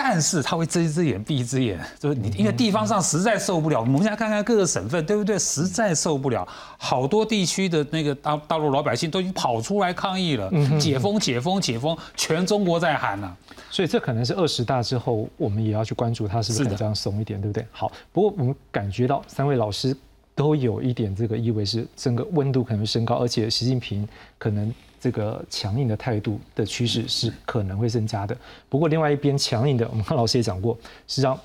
但是他会睁一只眼闭一只眼，就是你，因为地方上实在受不了。我们现在看看各个省份，对不对？实在受不了，好多地区的那个大大陆老百姓都已经跑出来抗议了，解封、解封、解封，全中国在喊呢。所以这可能是二十大之后，我们也要去关注他是不是这样松一点，对不对？好，不过我们感觉到三位老师都有一点这个意味，是整个温度可能升高，而且习近平可能。这个强硬的态度的趋势是可能会增加的。不过，另外一边强硬的，我们看老师也讲过，实际上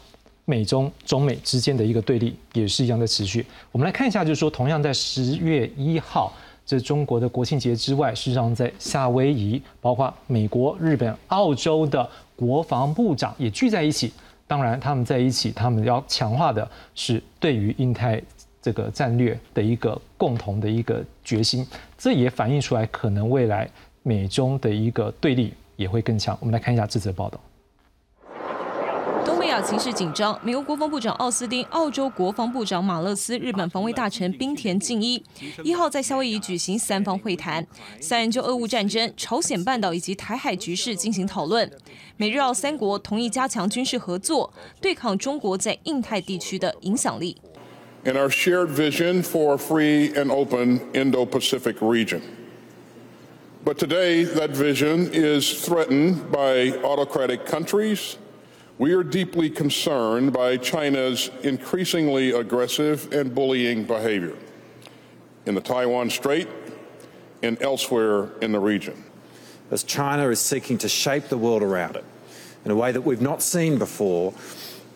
美中中美之间的一个对立也是一样的持续。我们来看一下，就是说，同样在十月一号，这中国的国庆节之外，事实上在夏威夷，包括美国、日本、澳洲的国防部长也聚在一起。当然，他们在一起，他们要强化的是对于印太。这个战略的一个共同的一个决心，这也反映出来可能未来美中的一个对立也会更强。我们来看一下这则报道。东亚形势紧张，美国国防部长奥斯汀、澳洲国防部长马勒斯、日本防卫大臣冰田敬一一号在夏威夷举行三方会谈，三人就俄乌战争、朝鲜半岛以及台海局势进行讨论。美日澳三国同意加强军事合作，对抗中国在印太地区的影响力。And our shared vision for a free and open Indo Pacific region. But today, that vision is threatened by autocratic countries. We are deeply concerned by China's increasingly aggressive and bullying behavior in the Taiwan Strait and elsewhere in the region. As China is seeking to shape the world around it in a way that we've not seen before,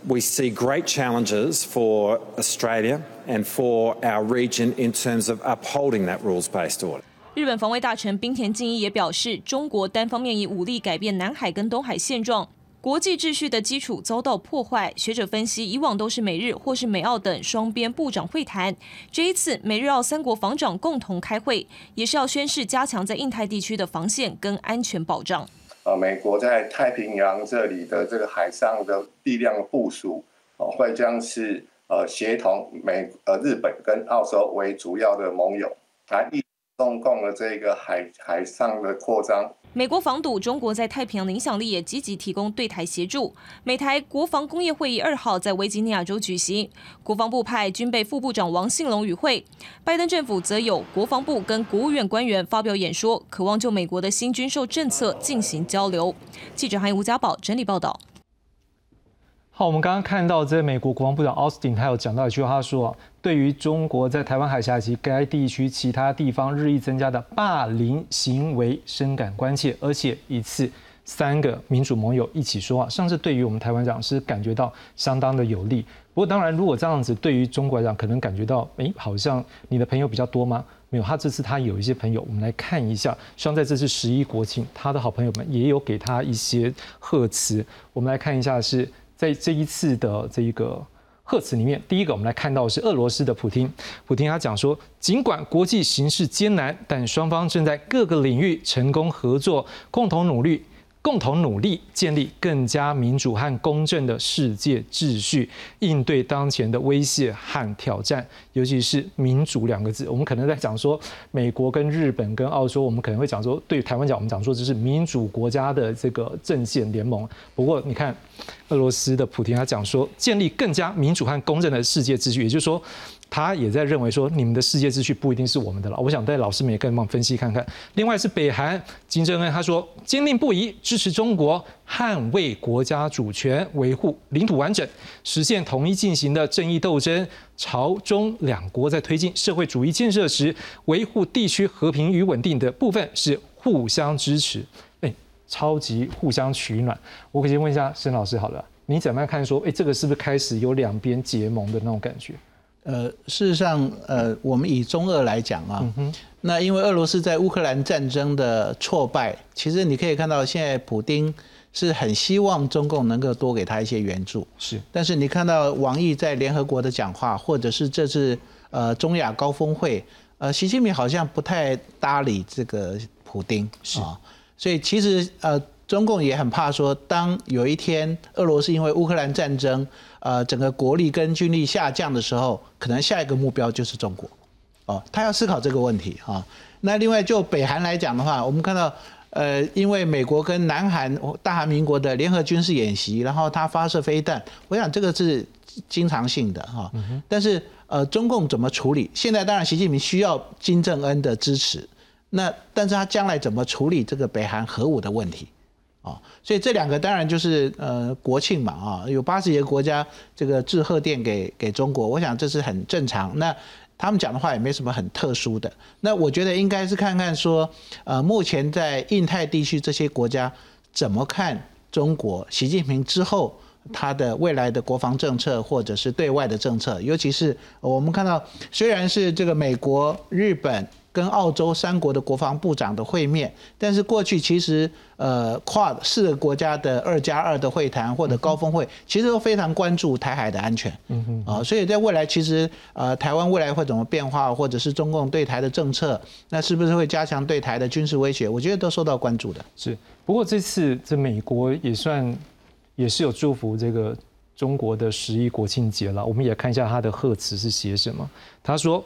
we see great challenges for Australia and for our region in terms of upholding that rules-based order. 日本防卫大臣冰田敬一也表示，中国单方面以武力改变南海跟东海现状，国际秩序的基础遭到破坏。学者分析，以往都是美日或是美澳等双边部长会谈，这一次美日澳三国防长共同开会，也是要宣示加强在印太地区的防线跟安全保障。呃，美国在太平洋这里的这个海上的力量部署，哦，会将是呃协同美呃日本跟澳洲为主要的盟友来一中共的这个海海上的扩张。美国防堵中国在太平洋的影响力，也积极提供对台协助。美台国防工业会议二号在维吉尼亚州举行，国防部派军备副部长王信龙与会，拜登政府则有国防部跟国务院官员发表演说，渴望就美国的新军售政策进行交流。记者韩吴家宝整理报道。好，我们刚刚看到这美国国防部长奥斯汀，他有讲到一句话，他说。对于中国在台湾海峡及该地区其他地方日益增加的霸凌行为深感关切，而且一次三个民主盟友一起说话，甚至对于我们台湾讲是感觉到相当的有利。不过当然，如果这样子对于中国来讲，可能感觉到哎，好像你的朋友比较多吗？没有，他这次他有一些朋友，我们来看一下。希望在这次十一国庆，他的好朋友们也有给他一些贺词。我们来看一下，是在这一次的这一个。贺词里面，第一个我们来看到是俄罗斯的普京。普京他讲说，尽管国际形势艰难，但双方正在各个领域成功合作，共同努力。共同努力建立更加民主和公正的世界秩序，应对当前的威胁和挑战，尤其是“民主”两个字。我们可能在讲说，美国跟日本跟澳洲，我们可能会讲说，对台湾讲，我们讲说这是民主国家的这个阵线联盟。不过，你看俄罗斯的普京，他讲说，建立更加民主和公正的世界秩序，也就是说。他也在认为说，你们的世界秩序不一定是我们的了。我想带老师们也跟我们分析看看。另外是北韩金正恩，他说坚定不移支持中国捍卫国家主权、维护领土完整、实现统一进行的正义斗争。朝中两国在推进社会主义建设时，维护地区和平与稳定的部分是互相支持。哎，超级互相取暖。我可以先问一下申老师好了，你怎么样看说，哎，这个是不是开始有两边结盟的那种感觉？呃，事实上，呃，我们以中俄来讲啊，那因为俄罗斯在乌克兰战争的挫败，其实你可以看到，现在普京是很希望中共能够多给他一些援助。是，但是你看到王毅在联合国的讲话，或者是这次呃中亚高峰会，呃，习近平好像不太搭理这个普丁。是啊，所以其实呃，中共也很怕说，当有一天俄罗斯因为乌克兰战争。呃，整个国力跟军力下降的时候，可能下一个目标就是中国，哦，他要思考这个问题啊。那另外就北韩来讲的话，我们看到，呃，因为美国跟南韩、大韩民国的联合军事演习，然后他发射飞弹，我想这个是经常性的哈。但是呃，中共怎么处理？现在当然习近平需要金正恩的支持，那但是他将来怎么处理这个北韩核武的问题？啊，所以这两个当然就是呃国庆嘛啊，有八十几个国家这个致贺电给给中国，我想这是很正常。那他们讲的话也没什么很特殊的。那我觉得应该是看看说，呃，目前在印太地区这些国家怎么看中国，习近平之后他的未来的国防政策或者是对外的政策，尤其是我们看到虽然是这个美国、日本。跟澳洲三国的国防部长的会面，但是过去其实呃跨四个国家的二加二的会谈或者高峰会，其实都非常关注台海的安全，嗯哼啊，所以在未来其实呃台湾未来会怎么变化，或者是中共对台的政策，那是不是会加强对台的军事威胁？我觉得都受到关注的。是，不过这次这美国也算也是有祝福这个中国的十一国庆节了，我们也看一下他的贺词是写什么，他说。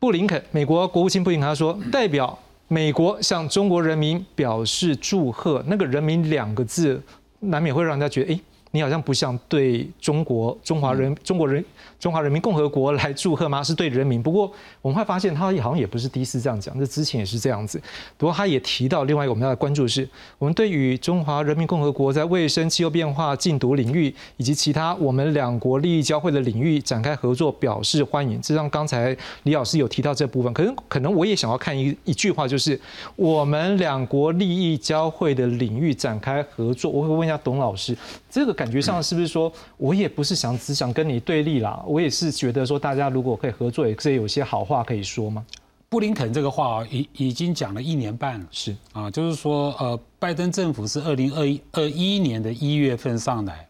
布林肯，美国国务卿布林肯他说，代表美国向中国人民表示祝贺。那个“人民”两个字，难免会让人家觉得，哎。你好像不像对中国中华人中国人中华人民共和国来祝贺吗？是对人民。不过我们会发现，他好像也不是第一次这样讲，这之前也是这样子。不过他也提到，另外一个我们要关注的是，我们对于中华人民共和国在卫生、气候变化、禁毒领域以及其他我们两国利益交汇的领域展开合作表示欢迎。这像刚才李老师有提到这部分，可能可能我也想要看一一句话，就是我们两国利益交汇的领域展开合作。我会问一下董老师，这个。感觉上是不是说，我也不是想只想跟你对立啦，我也是觉得说，大家如果可以合作，也可以有些好话可以说吗？布林肯这个话已已经讲了一年半了，是啊，就是说，呃，拜登政府是二零二一二一年的一月份上来，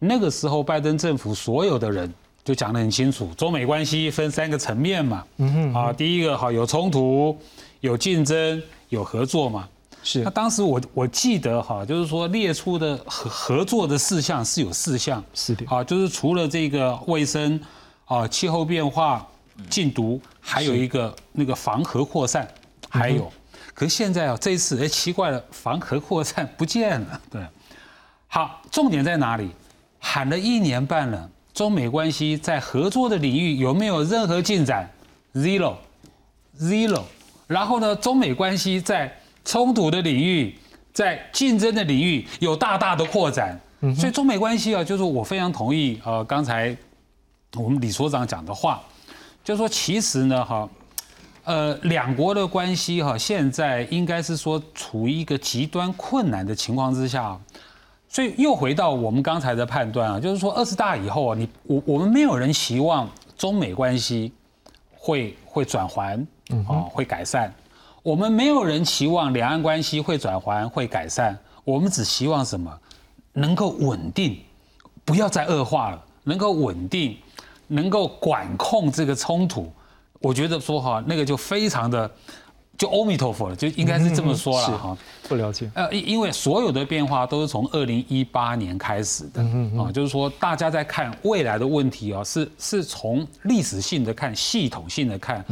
那个时候拜登政府所有的人就讲得很清楚，中美关系分三个层面嘛，嗯哼，啊，第一个好有冲突，有竞争，有合作嘛。是，那当时我我记得哈，就是说列出的合合作的事项是有四项，是的，啊，就是除了这个卫生，啊，气候变化、禁毒，还有一个那个防核扩散，还有，可是现在啊，这一次哎奇怪了，防核扩散不见了，对，好，重点在哪里？喊了一年半了，中美关系在合作的领域有没有任何进展？Zero，Zero，然后呢，中美关系在冲突的领域，在竞争的领域有大大的扩展，所以中美关系啊，就是我非常同意呃刚才我们李所长讲的话，就是说其实呢哈，呃两国的关系哈，现在应该是说处于一个极端困难的情况之下，所以又回到我们刚才的判断啊，就是说二十大以后啊，你我我们没有人希望中美关系会会转环啊，会改善。我们没有人期望两岸关系会转圜、会改善，我们只希望什么？能够稳定，不要再恶化了，能够稳定，能够管控这个冲突。我觉得说哈，那个就非常的。就阿弥陀佛了，就应该是这么说了哈。不了解。呃，因因为所有的变化都是从二零一八年开始的啊，就是说大家在看未来的问题啊，是是从历史性的看、系统性的看，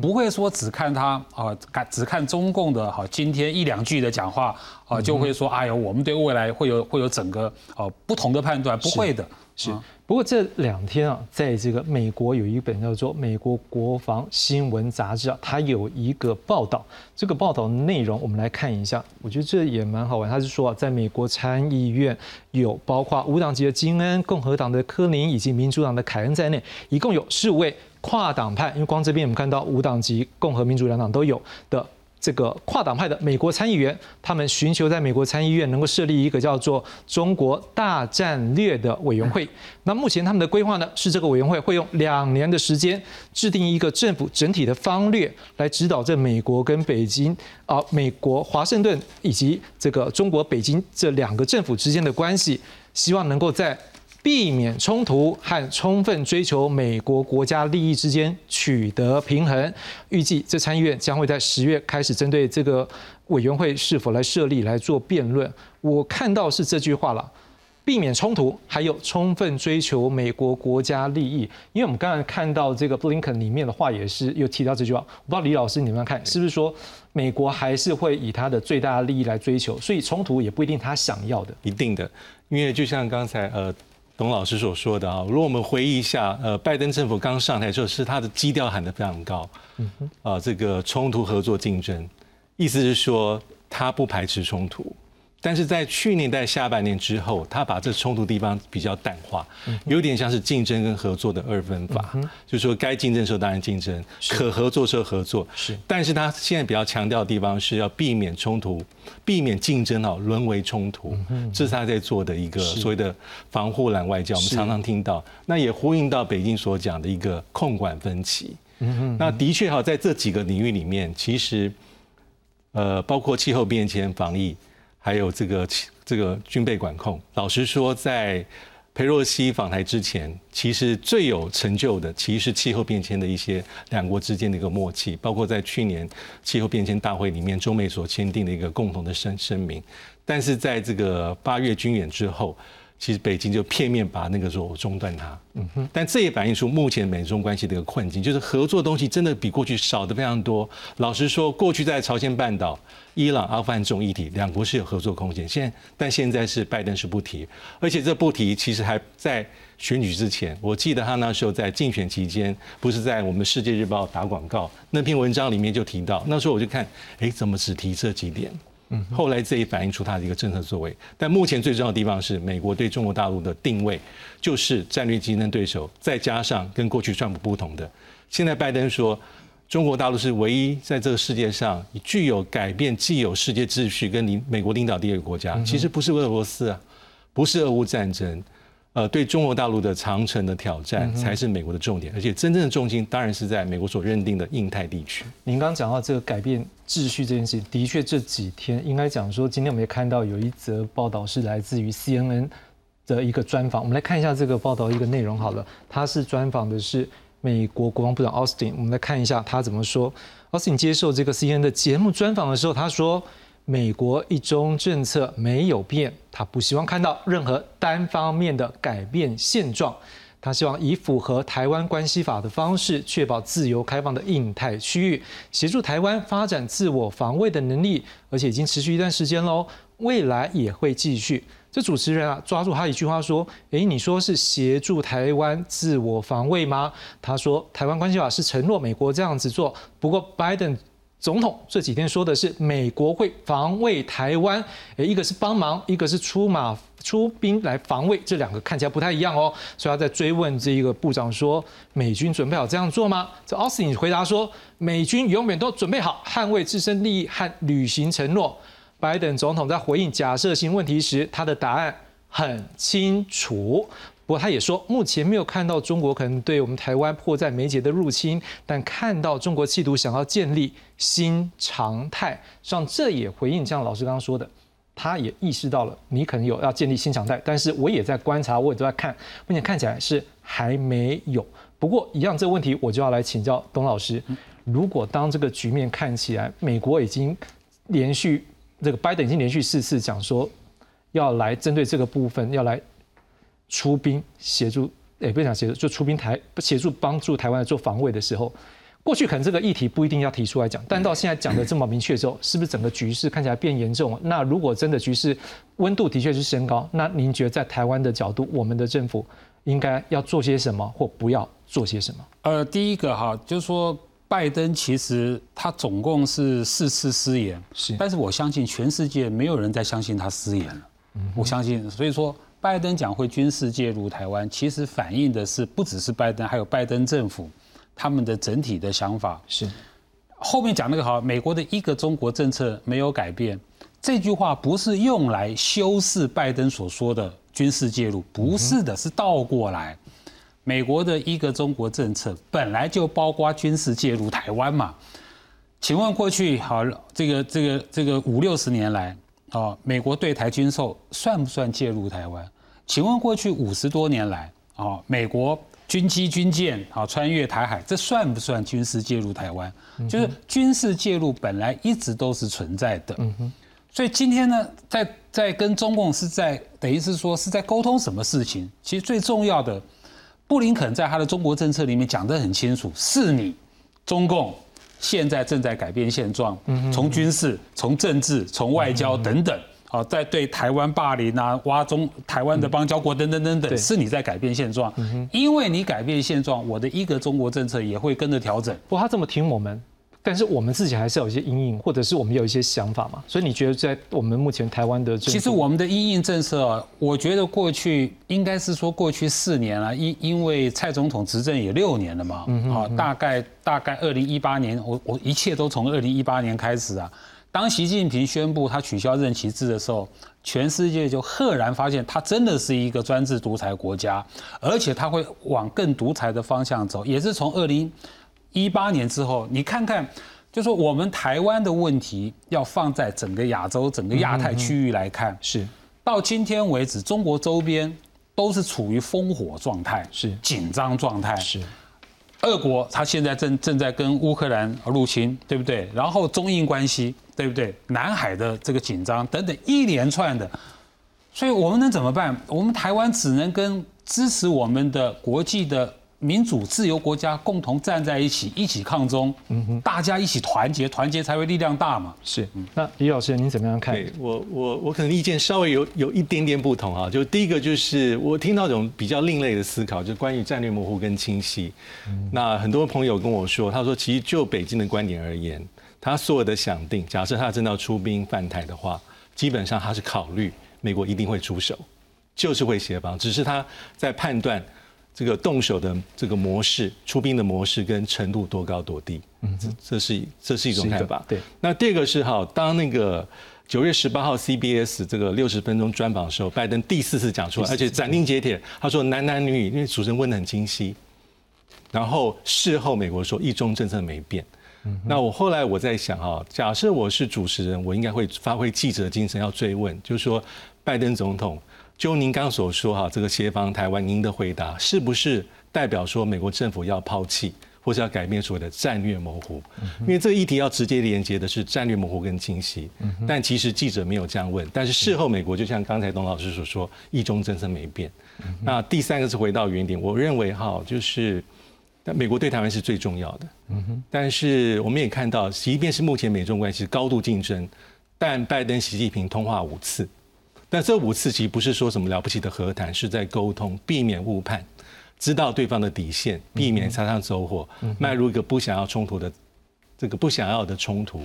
不会说只看他啊，看只看中共的哈今天一两句的讲话啊，就会说哎呀，我们对未来会有会有整个呃不同的判断，不会的。是，不过这两天啊，在这个美国有一本叫做《美国国防新闻杂志》啊，它有一个报道。这个报道内容我们来看一下，我觉得这也蛮好玩。他是说啊，在美国参议院有包括无党籍的金恩、共和党的科林以及民主党的凯恩在内，一共有四位跨党派。因为光这边我们看到无党籍、共和、民主两党都有的。这个跨党派的美国参议员，他们寻求在美国参议院能够设立一个叫做“中国大战略”的委员会。那目前他们的规划呢，是这个委员会会用两年的时间制定一个政府整体的方略，来指导这美国跟北京啊，美国华盛顿以及这个中国北京这两个政府之间的关系，希望能够在。避免冲突和充分追求美国国家利益之间取得平衡。预计这参议院将会在十月开始针对这个委员会是否来设立来做辩论。我看到是这句话了，避免冲突，还有充分追求美国国家利益。因为我们刚才看到这个布林肯里面的话，也是有提到这句话。我不知道李老师你们看是不是说，美国还是会以他的最大的利益来追求，所以冲突也不一定他想要的。一定的，因为就像刚才呃董老师所说的啊，如果我们回忆一下，呃，拜登政府刚上台时候，是他的基调喊得非常高，啊，这个冲突、合作、竞争，意思是说他不排斥冲突。但是在去年在下半年之后，他把这冲突地方比较淡化，有点像是竞争跟合作的二分法，就是说该竞争的时候当然竞争，可合作时候合作。是，但是他现在比较强调的地方是要避免冲突，避免竞争哈沦为冲突，这是他在做的一个所谓的防护栏外交。我们常常听到，那也呼应到北京所讲的一个控管分歧。嗯那的确哈，在这几个领域里面，其实呃，包括气候变迁、防疫。还有这个这个军备管控，老实说，在佩洛西访台之前，其实最有成就的，其实是气候变迁的一些两国之间的一个默契，包括在去年气候变迁大会里面，中美所签订的一个共同的声声明。但是在这个八月军演之后。其实北京就片面把那个说中断它，嗯哼，但这也反映出目前美中关系的一个困境，就是合作东西真的比过去少的非常多。老实说，过去在朝鲜半岛、伊朗、阿富汗这种议题，两国是有合作空间。现在，但现在是拜登是不提，而且这不提，其实还在选举之前。我记得他那时候在竞选期间，不是在我们世界日报打广告那篇文章里面就提到，那时候我就看，哎，怎么只提这几点？后来这也反映出他的一个政策作为，但目前最重要的地方是美国对中国大陆的定位，就是战略竞争对手，再加上跟过去算不不同的。现在拜登说，中国大陆是唯一在这个世界上具有改变既有世界秩序跟领美国领导地位的国家，其实不是俄罗斯啊，不是俄乌战争。呃，对中国大陆的长城的挑战才是美国的重点，而且真正的重心当然是在美国所认定的印太地区。您刚刚讲到这个改变秩序这件事，的确这几天应该讲说，今天我们也看到有一则报道是来自于 CNN 的一个专访，我们来看一下这个报道一个内容好了，他是专访的是美国国防部长 Austin，我们来看一下他怎么说。Austin 接受这个 CNN 的节目专访的时候，他说。美国一中政策没有变，他不希望看到任何单方面的改变现状。他希望以符合台湾关系法的方式，确保自由开放的印太区域，协助台湾发展自我防卫的能力，而且已经持续一段时间喽，未来也会继续。这主持人啊，抓住他一句话说：“诶，你说是协助台湾自我防卫吗？”他说：“台湾关系法是承诺美国这样子做，不过拜登。”总统这几天说的是美国会防卫台湾，诶，一个是帮忙，一个是出马出兵来防卫，这两个看起来不太一样哦。所以他在追问这一个部长说，美军准备好这样做吗？这奥斯汀回答说，美军永远都准备好捍卫自身利益和履行承诺。拜登总统在回应假设性问题时，他的答案很清楚。不过他也说，目前没有看到中国可能对我们台湾迫在眉睫的入侵，但看到中国企图想要建立新常态，像这也回应像老师刚刚说的，他也意识到了你可能有要建立新常态，但是我也在观察，我也都在看，目前看起来是还没有。不过一样这个问题，我就要来请教董老师，如果当这个局面看起来，美国已经连续这个拜登已经连续四次讲说要来针对这个部分要来。出兵协助，也不想协助，就出兵台协助帮助台湾做防卫的时候，过去可能这个议题不一定要提出来讲，但到现在讲的这么明确之后，是不是整个局势看起来变严重？那如果真的局势温度的确是升高，那您觉得在台湾的角度，我们的政府应该要做些什么，或不要做些什么？呃，第一个哈，就是说拜登其实他总共是四次失言，是，但是我相信全世界没有人再相信他失言了，我相信，所以说。拜登讲会军事介入台湾，其实反映的是不只是拜登，还有拜登政府他们的整体的想法。是后面讲那个好，美国的一个中国政策没有改变，这句话不是用来修饰拜登所说的军事介入，不是的，是倒过来。美国的一个中国政策本来就包括军事介入台湾嘛？请问过去好这个这个这个五六十年来啊，美国对台军售算不算介入台湾？请问过去五十多年来啊，美国军机军舰啊穿越台海，这算不算军事介入台湾？就是军事介入本来一直都是存在的。嗯哼。所以今天呢，在在跟中共是在等于是说是在沟通什么事情？其实最重要的，布林肯在他的中国政策里面讲得很清楚，是你中共现在正在改变现状，从军事、从政治、从外交等等。啊，在对台湾霸凌啊，挖中台湾的邦交国等等等等，是你在改变现状，因为你改变现状，我的一个中国政策也会跟着调整。不过他这么听我们，但是我们自己还是有一些阴影，或者是我们有一些想法嘛。所以你觉得在我们目前台湾的，其实我们的阴影政策，我觉得过去应该是说过去四年了，因因为蔡总统执政也六年了嘛，啊，大概大概二零一八年，我我一切都从二零一八年开始啊。当习近平宣布他取消任期制的时候，全世界就赫然发现他真的是一个专制独裁国家，而且他会往更独裁的方向走。也是从二零一八年之后，你看看，就说我们台湾的问题要放在整个亚洲、整个亚太区域来看，是到今天为止，中国周边都是处于烽火状态，是紧张状态，是。俄国他现在正正在跟乌克兰入侵，对不对？然后中印关系，对不对？南海的这个紧张等等一连串的，所以我们能怎么办？我们台湾只能跟支持我们的国际的。民主自由国家共同站在一起，一起抗中，嗯哼，大家一起团结，团结才会力量大嘛。是，那李老师您怎么样看？我我我可能意见稍微有有一点点不同啊。就第一个就是我听到一种比较另类的思考，就关于战略模糊跟清晰。那很多朋友跟我说，他说其实就北京的观点而言，他所有的想定，假设他真的要出兵犯台的话，基本上他是考虑美国一定会出手，就是会协防，只是他在判断。这个动手的这个模式、出兵的模式跟程度多高多低，嗯，这这是这是一种看法。对，那第二个是哈，当那个九月十八号 CBS 这个六十分钟专访的时候，拜登第四次讲出来，而且斩钉截铁，他说男男女女，因为主持人问的很清晰。然后事后美国说一中政策没变。那我后来我在想哈，假设我是主持人，我应该会发挥记者精神要追问，就是说拜登总统。就您刚所说哈，这个协防台湾，您的回答是不是代表说美国政府要抛弃，或是要改变所谓的战略模糊？因为这个议题要直接连接的是战略模糊跟清晰。但其实记者没有这样问，但是事后美国就像刚才董老师所说，一中政策没变。那第三个是回到原点，我认为哈，就是美国对台湾是最重要的。但是我们也看到，即便是目前美中关系高度竞争，但拜登、习近平通话五次。但这五次其实不是说什么了不起的和谈，是在沟通，避免误判，知道对方的底线，避免擦枪走火，迈入一个不想要冲突的这个不想要的冲突。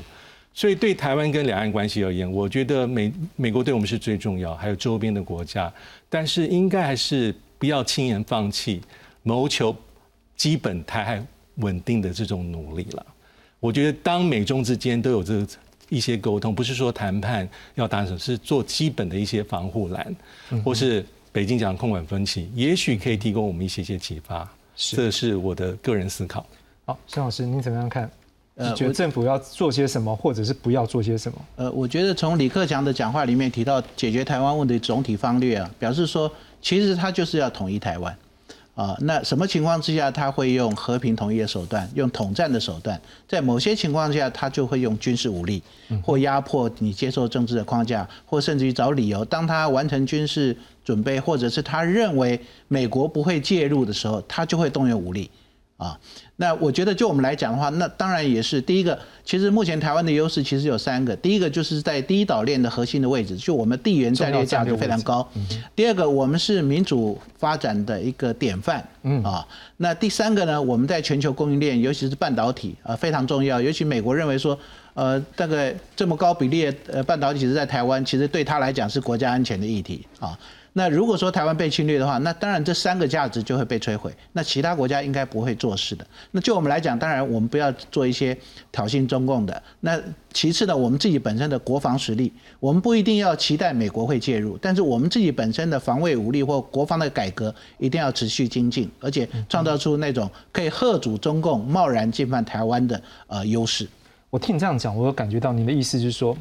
所以对台湾跟两岸关系而言，我觉得美美国对我们是最重要，还有周边的国家。但是应该还是不要轻言放弃谋求基本台海稳定的这种努力了。我觉得当美中之间都有这个。一些沟通不是说谈判要达成，是做基本的一些防护栏，或是北京讲控管分歧，也许可以提供我们一些些启发。这是我的个人思考。好，孙老师，您怎么样看？呃，觉得政府要做些什么，或者是不要做些什么？呃，我觉得从李克强的讲话里面提到解决台湾问题总体方略啊，表示说其实他就是要统一台湾。啊，那什么情况之下他会用和平统一的手段，用统战的手段？在某些情况下，他就会用军事武力，或压迫你接受政治的框架，或甚至于找理由。当他完成军事准备，或者是他认为美国不会介入的时候，他就会动用武力。啊，那我觉得就我们来讲的话，那当然也是第一个。其实目前台湾的优势其实有三个，第一个就是在第一岛链的核心的位置，就我们地缘战略价值非常高。第二个，我们是民主发展的一个典范。嗯啊，那第三个呢，我们在全球供应链，尤其是半导体啊非常重要。尤其美国认为说，呃，大概这么高比例呃半导体是在台湾，其实对他来讲是国家安全的议题啊。那如果说台湾被侵略的话，那当然这三个价值就会被摧毁。那其他国家应该不会做事的。那就我们来讲，当然我们不要做一些挑衅中共的。那其次呢，我们自己本身的国防实力，我们不一定要期待美国会介入，但是我们自己本身的防卫武力或国防的改革一定要持续精进，而且创造出那种可以吓阻中共贸然进犯台湾的呃优势。我听你这样讲，我有感觉到您的意思就是说。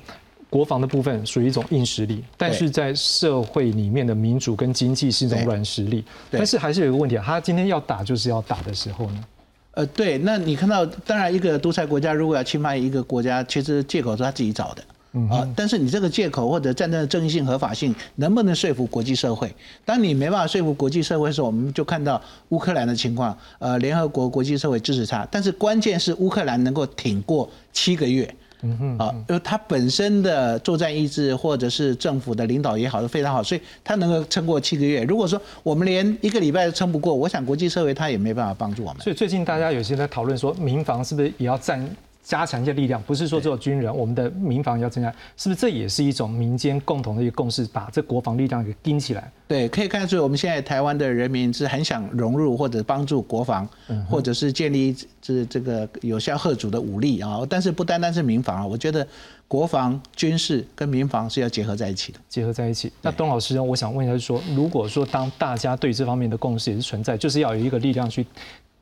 国防的部分属于一种硬实力，但是在社会里面的民主跟经济是一种软实力。但是还是有一个问题啊，他今天要打就是要打的时候呢？呃，对，那你看到，当然一个独裁国家如果要侵犯一个国家，其实借口是他自己找的。啊，但是你这个借口或者战争的正义性、合法性，能不能说服国际社会？当你没办法说服国际社会的时候，我们就看到乌克兰的情况，呃，联合国国际社会支持他，但是关键是乌克兰能够挺过七个月。嗯哼，啊，因为他本身的作战意志或者是政府的领导也好，是非常好，所以他能够撑过七个月。如果说我们连一个礼拜都撑不过，我想国际社会他也没办法帮助我们。所以最近大家有些在讨论说，民防是不是也要占？加强一些力量，不是说只有军人，我们的民防要增加，是不是这也是一种民间共同的一个共识，把这国防力量给盯起来？对，可以看出我们现在台湾的人民是很想融入或者帮助国防，或者是建立这这个有效贺主的武力啊。但是不单单是民防啊，我觉得国防军事跟民防是要结合在一起的，结合在一起。那董老师，我想问一下，是说如果说当大家对这方面的共识也是存在，就是要有一个力量去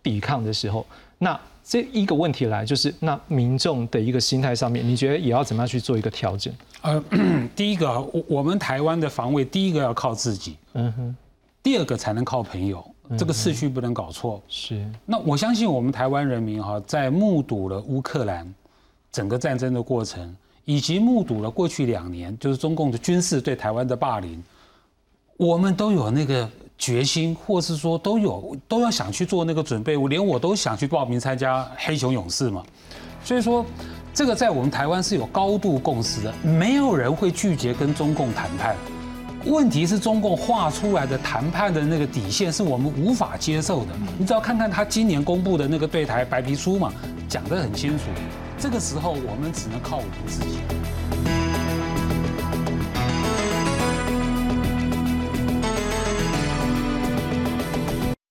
抵抗的时候，那。这一个问题来，就是那民众的一个心态上面，你觉得也要怎么样去做一个调整？呃，第一个，我我们台湾的防卫，第一个要靠自己，嗯哼，第二个才能靠朋友，这个次序不能搞错。是。那我相信我们台湾人民哈，在目睹了乌克兰整个战争的过程，以及目睹了过去两年就是中共的军事对台湾的霸凌，我们都有那个。决心，或是说都有都要想去做那个准备，我连我都想去报名参加黑熊勇士嘛。所以说，这个在我们台湾是有高度共识的，没有人会拒绝跟中共谈判。问题是中共画出来的谈判的那个底线是我们无法接受的。你只要看看他今年公布的那个对台白皮书嘛，讲得很清楚。这个时候我们只能靠我们自己。